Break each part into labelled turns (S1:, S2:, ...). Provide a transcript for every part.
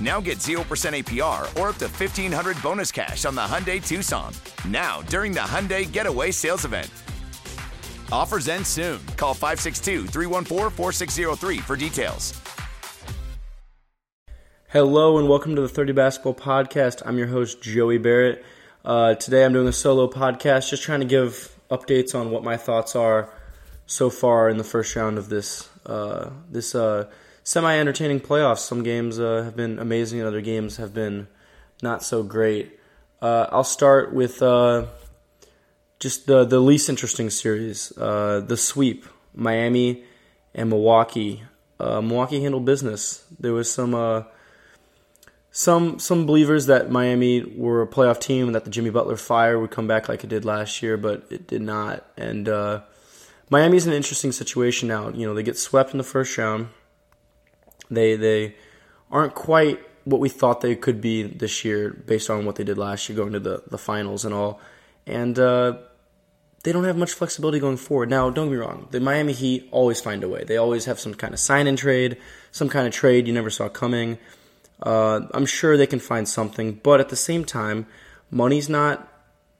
S1: Now get 0% APR or up to 1500 bonus cash on the Hyundai Tucson. Now, during the Hyundai Getaway Sales Event. Offers end soon. Call 562 314 4603 for details.
S2: Hello and welcome to the 30 Basketball Podcast. I'm your host, Joey Barrett. Uh, today I'm doing a solo podcast, just trying to give updates on what my thoughts are so far in the first round of this uh, this uh, semi-entertaining playoffs. Some games uh, have been amazing, and other games have been not so great. Uh, I'll start with uh, just the the least interesting series, the sweep, Miami and Milwaukee. Milwaukee handled business. There was some some some believers that Miami were a playoff team and that the Jimmy Butler fire would come back like it did last year, but it did not. And uh, Miami's in an interesting situation now. You know, they get swept in the first round. They they aren't quite what we thought they could be this year based on what they did last year going to the, the finals and all. And uh, they don't have much flexibility going forward. Now, don't get me wrong, the Miami Heat always find a way. They always have some kind of sign in trade, some kind of trade you never saw coming. Uh, I'm sure they can find something, but at the same time, money's not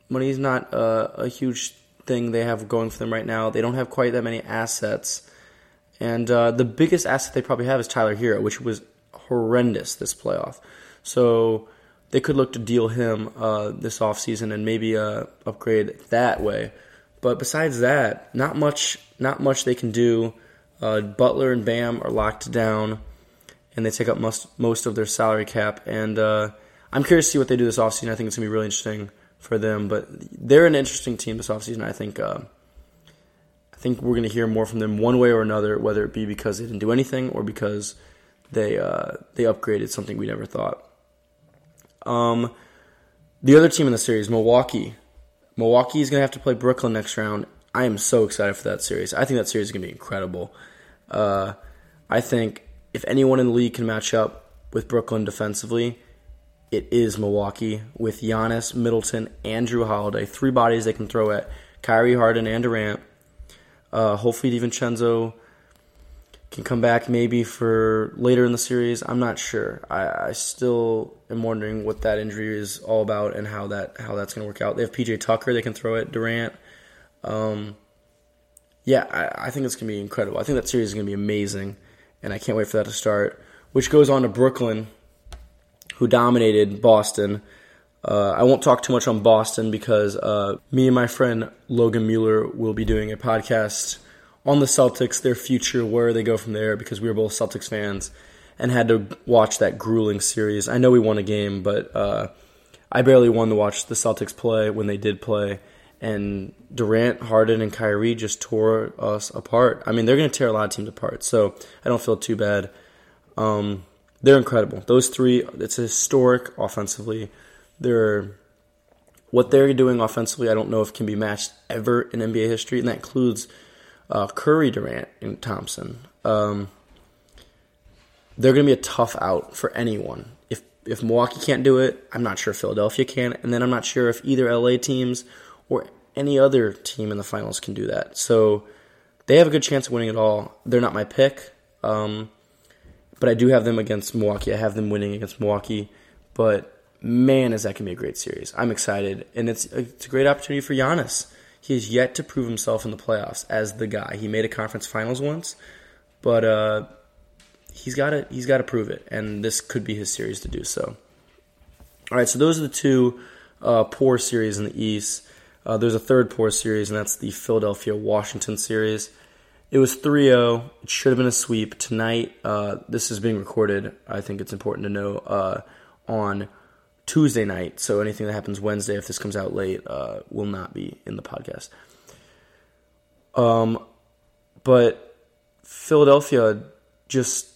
S2: money's not a, a, huge thing they have going for them right now. They don't have quite that many assets, and uh, the biggest asset they probably have is Tyler Herro, which was horrendous this playoff. So they could look to deal him uh, this offseason and maybe uh, upgrade that way. But besides that, not much. Not much they can do. Uh, Butler and Bam are locked down and they take up most most of their salary cap. And uh, I'm curious to see what they do this offseason. I think it's gonna be really interesting for them. But they're an interesting team this offseason. I think uh, I think we're gonna hear more from them one way or another, whether it be because they didn't do anything or because they uh, they upgraded something we never thought. Um, the other team in the series, Milwaukee. Milwaukee is gonna have to play Brooklyn next round. I am so excited for that series. I think that series is gonna be incredible. Uh, I think if anyone in the league can match up with Brooklyn defensively, it is Milwaukee with Giannis, Middleton, and Jrue Holiday. Three bodies they can throw at Kyrie Harden and Durant. Uh, hopefully, DiVincenzo can come back maybe for later in the series. I'm not sure. I, I still am wondering what that injury is all about and how that how that's going to work out. They have PJ Tucker they can throw at Durant. Um, yeah, I, I think it's going to be incredible. I think that series is going to be amazing and I can't wait for that to start. Which goes on to Brooklyn, who dominated Boston. Uh, I won't talk too much on Boston because uh, me and my friend Logan Mueller will be doing a podcast on the Celtics, their future, where they go from there, because we were both Celtics fans and had to watch that grueling series. I know we won a game, but uh, I barely won to watch the Celtics play when they did play and Durant, Harden, and Kyrie just tore us apart. I mean, they're going to tear a lot of teams apart, so I don't feel too bad. Um, they're incredible. Those three, it's historic offensively. They're what they're doing offensively. I don't know if can be matched ever in NBA history, and that includes uh, Curry, Durant, and Thompson. Um, they're going to be a tough out for anyone. If if Milwaukee can't do it, I'm not sure Philadelphia can, and then I'm not sure if either LA teams or any other team in the finals can do that. So they have a good chance of winning it all. They're not my pick, um, but I do have them against Milwaukee. I have them winning against Milwaukee, but man, is that going to be a great series. I'm excited, and it's it's a great opportunity for Giannis. He has yet to prove himself in the playoffs as the guy. He made a conference finals once, but uh, he's got to he's got to prove it, and this could be his series to do so. All right, so those are the two uh, poor series in the East. Uh, there's a third poor series, and that's the Philadelphia Washington series. It was 3 0. It should have been a sweep. Tonight, uh, this is being recorded. I think it's important to know uh, on Tuesday night. So anything that happens Wednesday, if this comes out late, uh, will not be in the podcast. Um, but Philadelphia just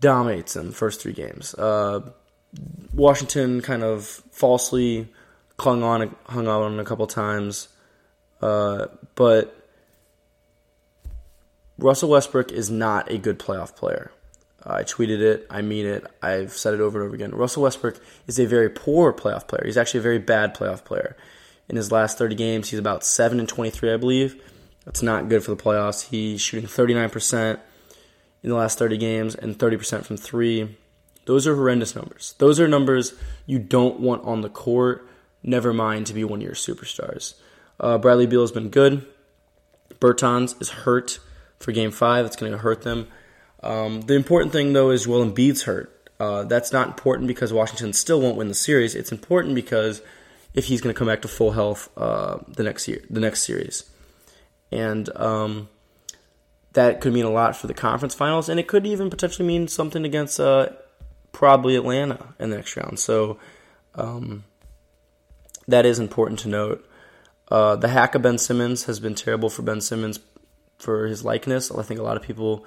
S2: dominates them first three games. Uh, Washington kind of falsely clung on, hung on a couple times, uh, but Russell Westbrook is not a good playoff player. I tweeted it. I mean it. I've said it over and over again. Russell Westbrook is a very poor playoff player. He's actually a very bad playoff player. In his last 30 games, he's about 7 and 23, I believe. That's not good for the playoffs. He's shooting 39% in the last 30 games and 30% from 3. Those are horrendous numbers. Those are numbers you don't want on the court, never mind to be one of your superstars. Uh, Bradley Beal has been good. Bertans is hurt for game five. That's going to hurt them. Um, the important thing, though, is Joel Embiid's hurt. Uh, that's not important because Washington still won't win the series. It's important because if he's going to come back to full health uh, the next year, the next series, and um, that could mean a lot for the conference finals, and it could even potentially mean something against uh, probably Atlanta in the next round. So um, that is important to note. Uh, the hack of Ben Simmons has been terrible for Ben Simmons for his likeness. I think a lot of people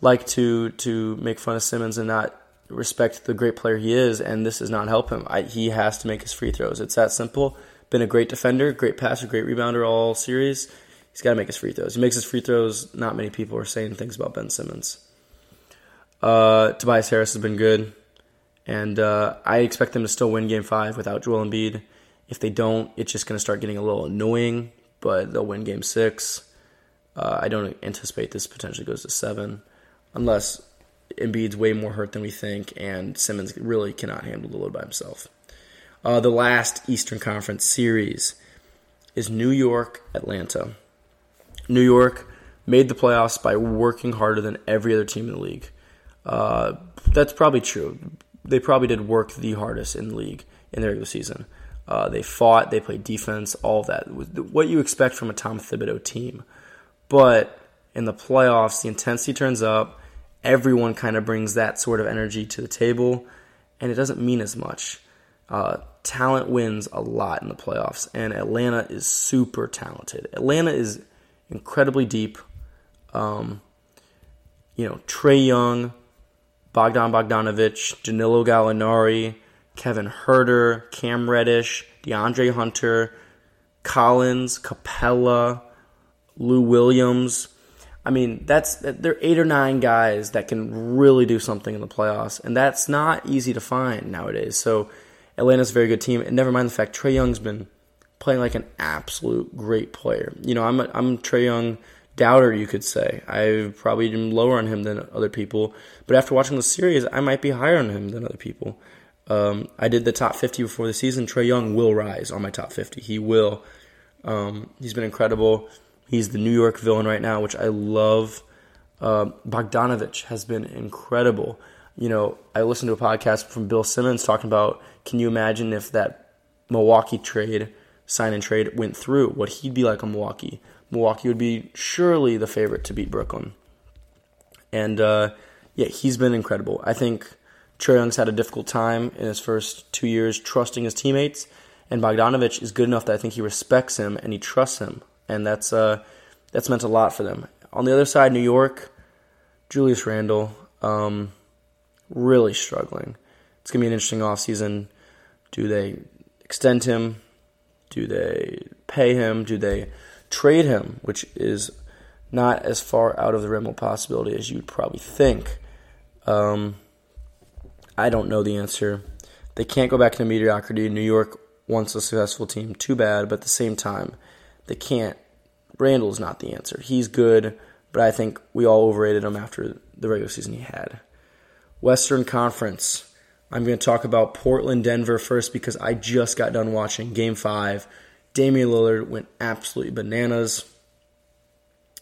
S2: like to to make fun of Simmons and not respect the great player he is, and this does not help him. I, he has to make his free throws. It's that simple. Been a great defender, great passer, great rebounder all series. He's got to make his free throws. He makes his free throws. Not many people are saying things about Ben Simmons. Uh, Tobias Harris has been good, and uh, I expect them to still win Game Five without Joel Embiid. If they don't, it's just going to start getting a little annoying. But they'll win Game Six. Uh, I don't anticipate this potentially goes to seven, unless Embiid's way more hurt than we think, and Simmons really cannot handle the load by himself. Uh, the last Eastern Conference series is New York Atlanta. New York made the playoffs by working harder than every other team in the league. Uh, that's probably true. They probably did work the hardest in the league in the regular season. Uh, they fought, they played defense, all that. What you expect from a Tom Thibodeau team. But in the playoffs, the intensity turns up. Everyone kind of brings that sort of energy to the table, and it doesn't mean as much. Uh, talent wins a lot in the playoffs, and Atlanta is super talented. Atlanta is incredibly deep. Um, you know, Trae Young, Bogdan Bogdanovich, Danilo Gallinari, Kevin Huerter, Cam Reddish, DeAndre Hunter, Collins, Capela, Lou Williams. I mean, that's they're eight or nine guys that can really do something in the playoffs, and that's not easy to find nowadays. So Atlanta's a very good team, and never mind the fact Trae Young's been playing like an absolute great player. You know, I'm a, I'm Trae Young doubter, you could say. I probably am lower on him than other people, but after watching the series, I might be higher on him than other people. Um, I did the top 50 before the season. Trae Young will rise on my top 50. He will. Um, he's been incredible. He's the New York villain right now, which I love. Uh, Bogdanovich has been incredible. You know, I listened to a podcast from Bill Simmons talking about can you imagine if that Milwaukee trade, sign and trade, went through, what he'd be like on Milwaukee. Milwaukee would be surely the favorite to beat Brooklyn. And uh, yeah, he's been incredible. I think Trae Young's had a difficult time in his first two years trusting his teammates, and Bogdanovich is good enough that I think he respects him and he trusts him and that's uh, that's meant a lot for them. On the other side, New York, Julius Randle, um, really struggling. It's gonna be an interesting offseason. Do they extend him? Do they pay him? Do they trade him? Which is not as far out of the realm of possibility as you'd probably think. Um, I don't know the answer. They can't go back into mediocrity. New York wants a successful team. Too bad, but at the same time, they can't. Randle's not the answer. He's good, but I think we all overrated him after the regular season he had. Western Conference. I'm going to talk about Portland Denver first because I just got done watching game five. Damian Lillard went absolutely bananas.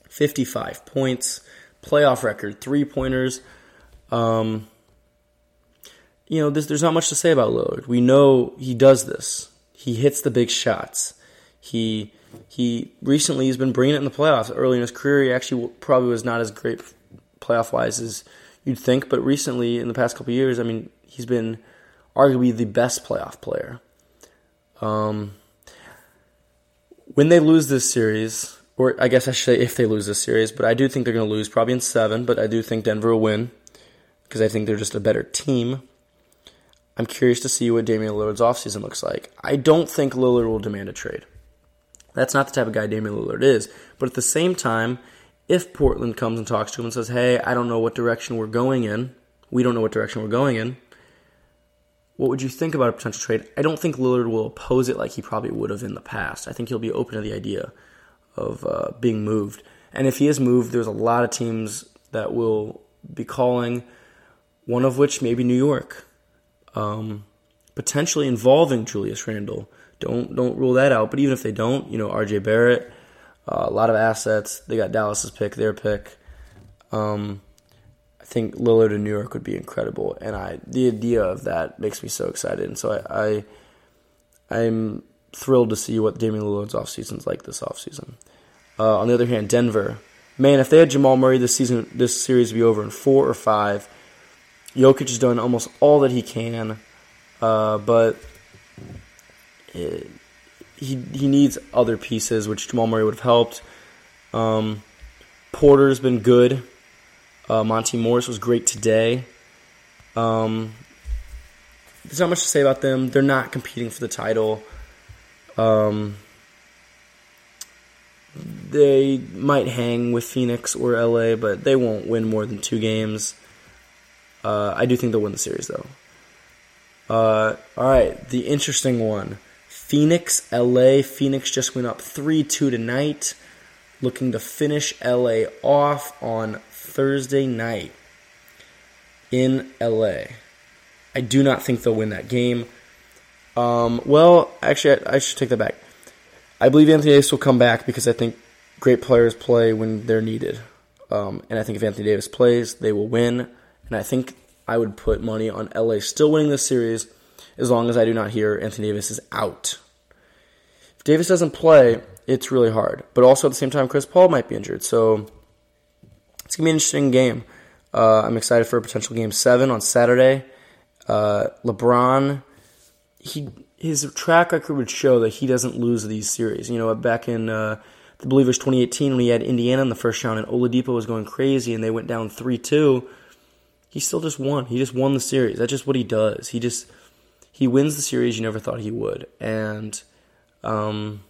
S2: 55 points, playoff record, three pointers. Um, you know, there's not much to say about Lillard. We know he does this. He hits the big shots. He he recently has been bringing it in the playoffs. Early in his career, he actually probably was not as great playoff wise as you'd think, but recently in the past couple years, I mean, he's been arguably the best playoff player. Um, when they lose this series, or I guess I should say if they lose this series, but I do think they're going to lose probably in seven, but I do think Denver will win because I think they're just a better team. I'm curious to see what Damian Lillard's offseason looks like. I don't think Lillard will demand a trade. That's not the type of guy Damian Lillard is. But at the same time, if Portland comes and talks to him and says, hey, I don't know what direction we're going in, we don't know what direction we're going in, what would you think about a potential trade? I don't think Lillard will oppose it like he probably would have in the past. I think he'll be open to the idea of uh, being moved. And if he is moved, there's a lot of teams that will be calling, one of which maybe New York, um, potentially involving Julius Randle. Don't don't rule that out. But even if they don't, you know, R.J. Barrett, uh, a lot of assets. They got Dallas's pick, their pick. Um, I think Lillard in New York would be incredible, and I the idea of that makes me so excited. And so I, I am thrilled to see what Damian Lillard's offseason is like this offseason. Uh, on the other hand, Denver, man, if they had Jamal Murray this season, this series would be over in four or five. Jokic has done almost all that he can, uh, but it, he he needs other pieces, which Jamal Murray would have helped. Um, Porter's been good. Uh, Monte Morris was great today. Um, there's not much to say about them. They're not competing for the title. Um, they might hang with Phoenix or LA, but they won't win more than two games. Uh, I do think they'll win the series, though. Uh, all right, the interesting one Phoenix, LA. Phoenix just went up 3 2 tonight, looking to finish LA off on Thursday night in LA. I do not think they'll win that game. Um, well, actually, I, I, should take that back. I believe Anthony Davis will come back because I think great players play when they're needed. Um, and I think if Anthony Davis plays, they will win. And I think I would put money on LA still winning this series as long as I do not hear Anthony Davis is out. If Davis doesn't play, it's really hard. But also at the same time, Chris Paul might be injured. So it's going to be an interesting game. Uh, I'm excited for a potential game seven on Saturday. Uh, LeBron, he his track record would show that he doesn't lose these series. You know, back in uh, I believe it was 2018 when he had Indiana in the first round and Oladipo was going crazy and they went down three two. He still just won. He just won the series. That's just what he does. He just he wins the series you never thought he would, and um,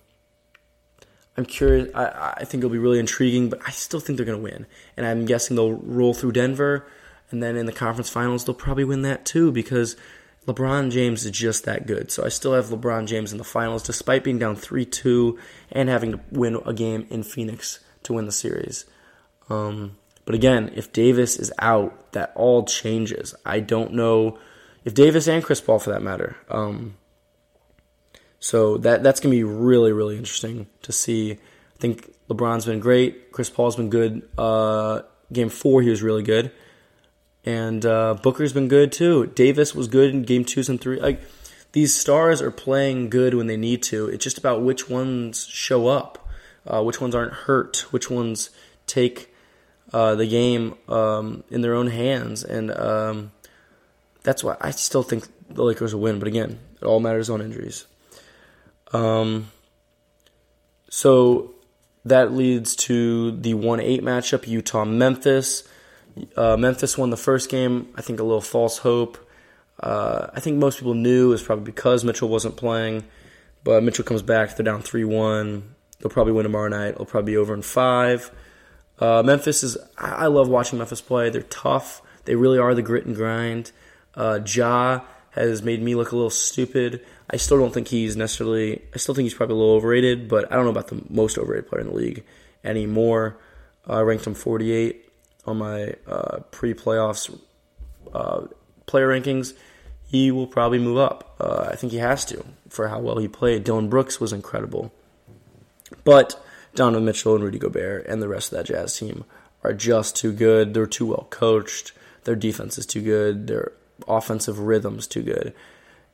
S2: I'm curious. I, I think it'll be really intriguing, but I still think they're going to win. And I'm guessing they'll roll through Denver, and then in the conference finals, they'll probably win that too because LeBron James is just that good. So I still have LeBron James in the finals, despite being down 3 2 and having to win a game in Phoenix to win the series. Um, but again, if Davis is out, that all changes. I don't know if Davis and Chris Paul, for that matter. Um, so that that's gonna be really really interesting to see. I think LeBron's been great. Chris Paul's been good. Uh, game four he was really good, and uh, Booker's been good too. Davis was good in game twos and three. Like these stars are playing good when they need to. It's just about which ones show up, uh, which ones aren't hurt, which ones take uh, the game um, in their own hands, and um, that's why I still think the Lakers will win. But again, it all matters on injuries. Um, so that leads to the 1 8 matchup Utah Memphis. Uh, Memphis won the first game. I think a little false hope. Uh, I think most people knew it was probably because Mitchell wasn't playing. But Mitchell comes back. They're down 3 1. They'll probably win tomorrow night. It'll probably be over in five. Uh, Memphis is. I love watching Memphis play. They're tough. They really are the grit and grind. Uh, Ja has made me look a little stupid. I still don't think he's necessarily. I still think he's probably a little overrated, but I don't know about the most overrated player in the league anymore. I ranked him 48 on my uh, pre-playoffs uh, player rankings. He will probably move up. Uh, I think he has to for how well he played. Dillon Brooks was incredible, but Donovan Mitchell and Rudy Gobert and the rest of that Jazz team are just too good. They're too well coached. Their defense is too good. Their offensive rhythm's too good.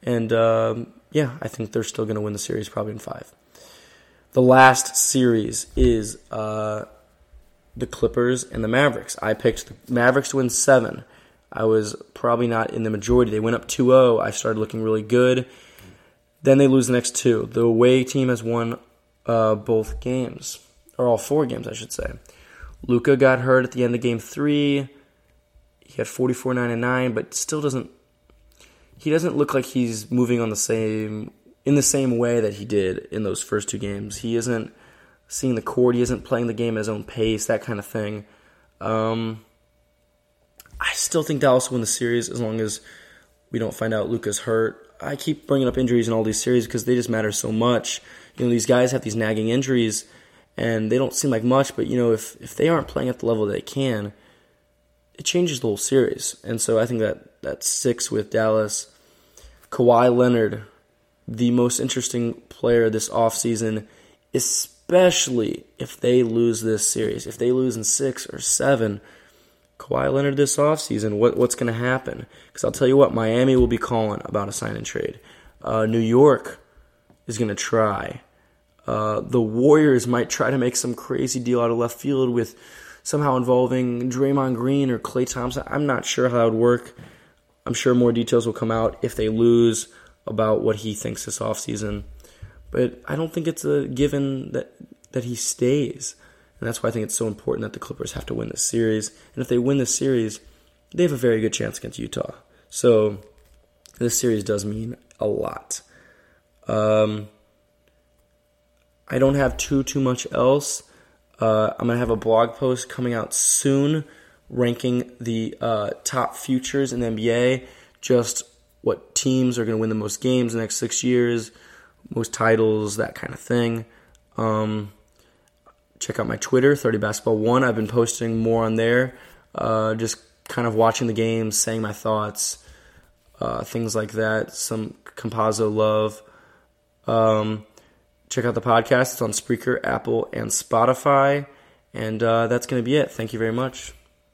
S2: And um, yeah, I think they're still going to win the series probably in five. the last series is uh, the Clippers and the Mavericks. I picked the Mavericks to win seven. I was probably not in the majority. They went up 2 0. I started looking really good. Then they lose the next two. The away team has won uh, both games, or all four games, I should say. Luka got hurt at the end of game three. He had 44 9 and 9, but still doesn't. He doesn't look like he's moving on the same in the same way that he did in those first two games. He isn't seeing the court. He isn't playing the game at his own pace. That kind of thing. Um, I still think Dallas will win the series as long as we don't find out Luka's hurt. I keep bringing up injuries in all these series because they just matter so much. You know, these guys have these nagging injuries, and they don't seem like much. But you know, if if they aren't playing at the level they can, it changes the whole series. And so I think that that six with Dallas, Kawhi Leonard, the most interesting player this offseason, especially if they lose this series. If they lose in six or seven, Kawhi Leonard this offseason, what, what's going to happen? Because I'll tell you what, Miami will be calling about a sign and trade. Uh, New York is going to try. Uh, the Warriors might try to make some crazy deal out of left field with somehow involving Draymond Green or Klay Thompson. I'm not sure how that would work. I'm sure more details will come out if they lose about what he thinks this offseason. But I don't think it's a given that that he stays. And that's why I think it's so important that the Clippers have to win this series. And if they win this series, they have a very good chance against Utah. So this series does mean a lot. Um, I don't have too too much else. Uh, I'm gonna have a blog post coming out soon, ranking the uh, top futures in the NBA. Just what teams are gonna win the most games in the next six years, most titles, that kind of thing. Um, check out my Twitter, 30 Basketball One. I've been posting more on there, uh, just kind of watching the games, saying my thoughts, uh, things like that. Some Campazzo love. Um, check out the podcast. It's on Spreaker, Apple, and Spotify. And uh, that's going to be it. Thank you very much.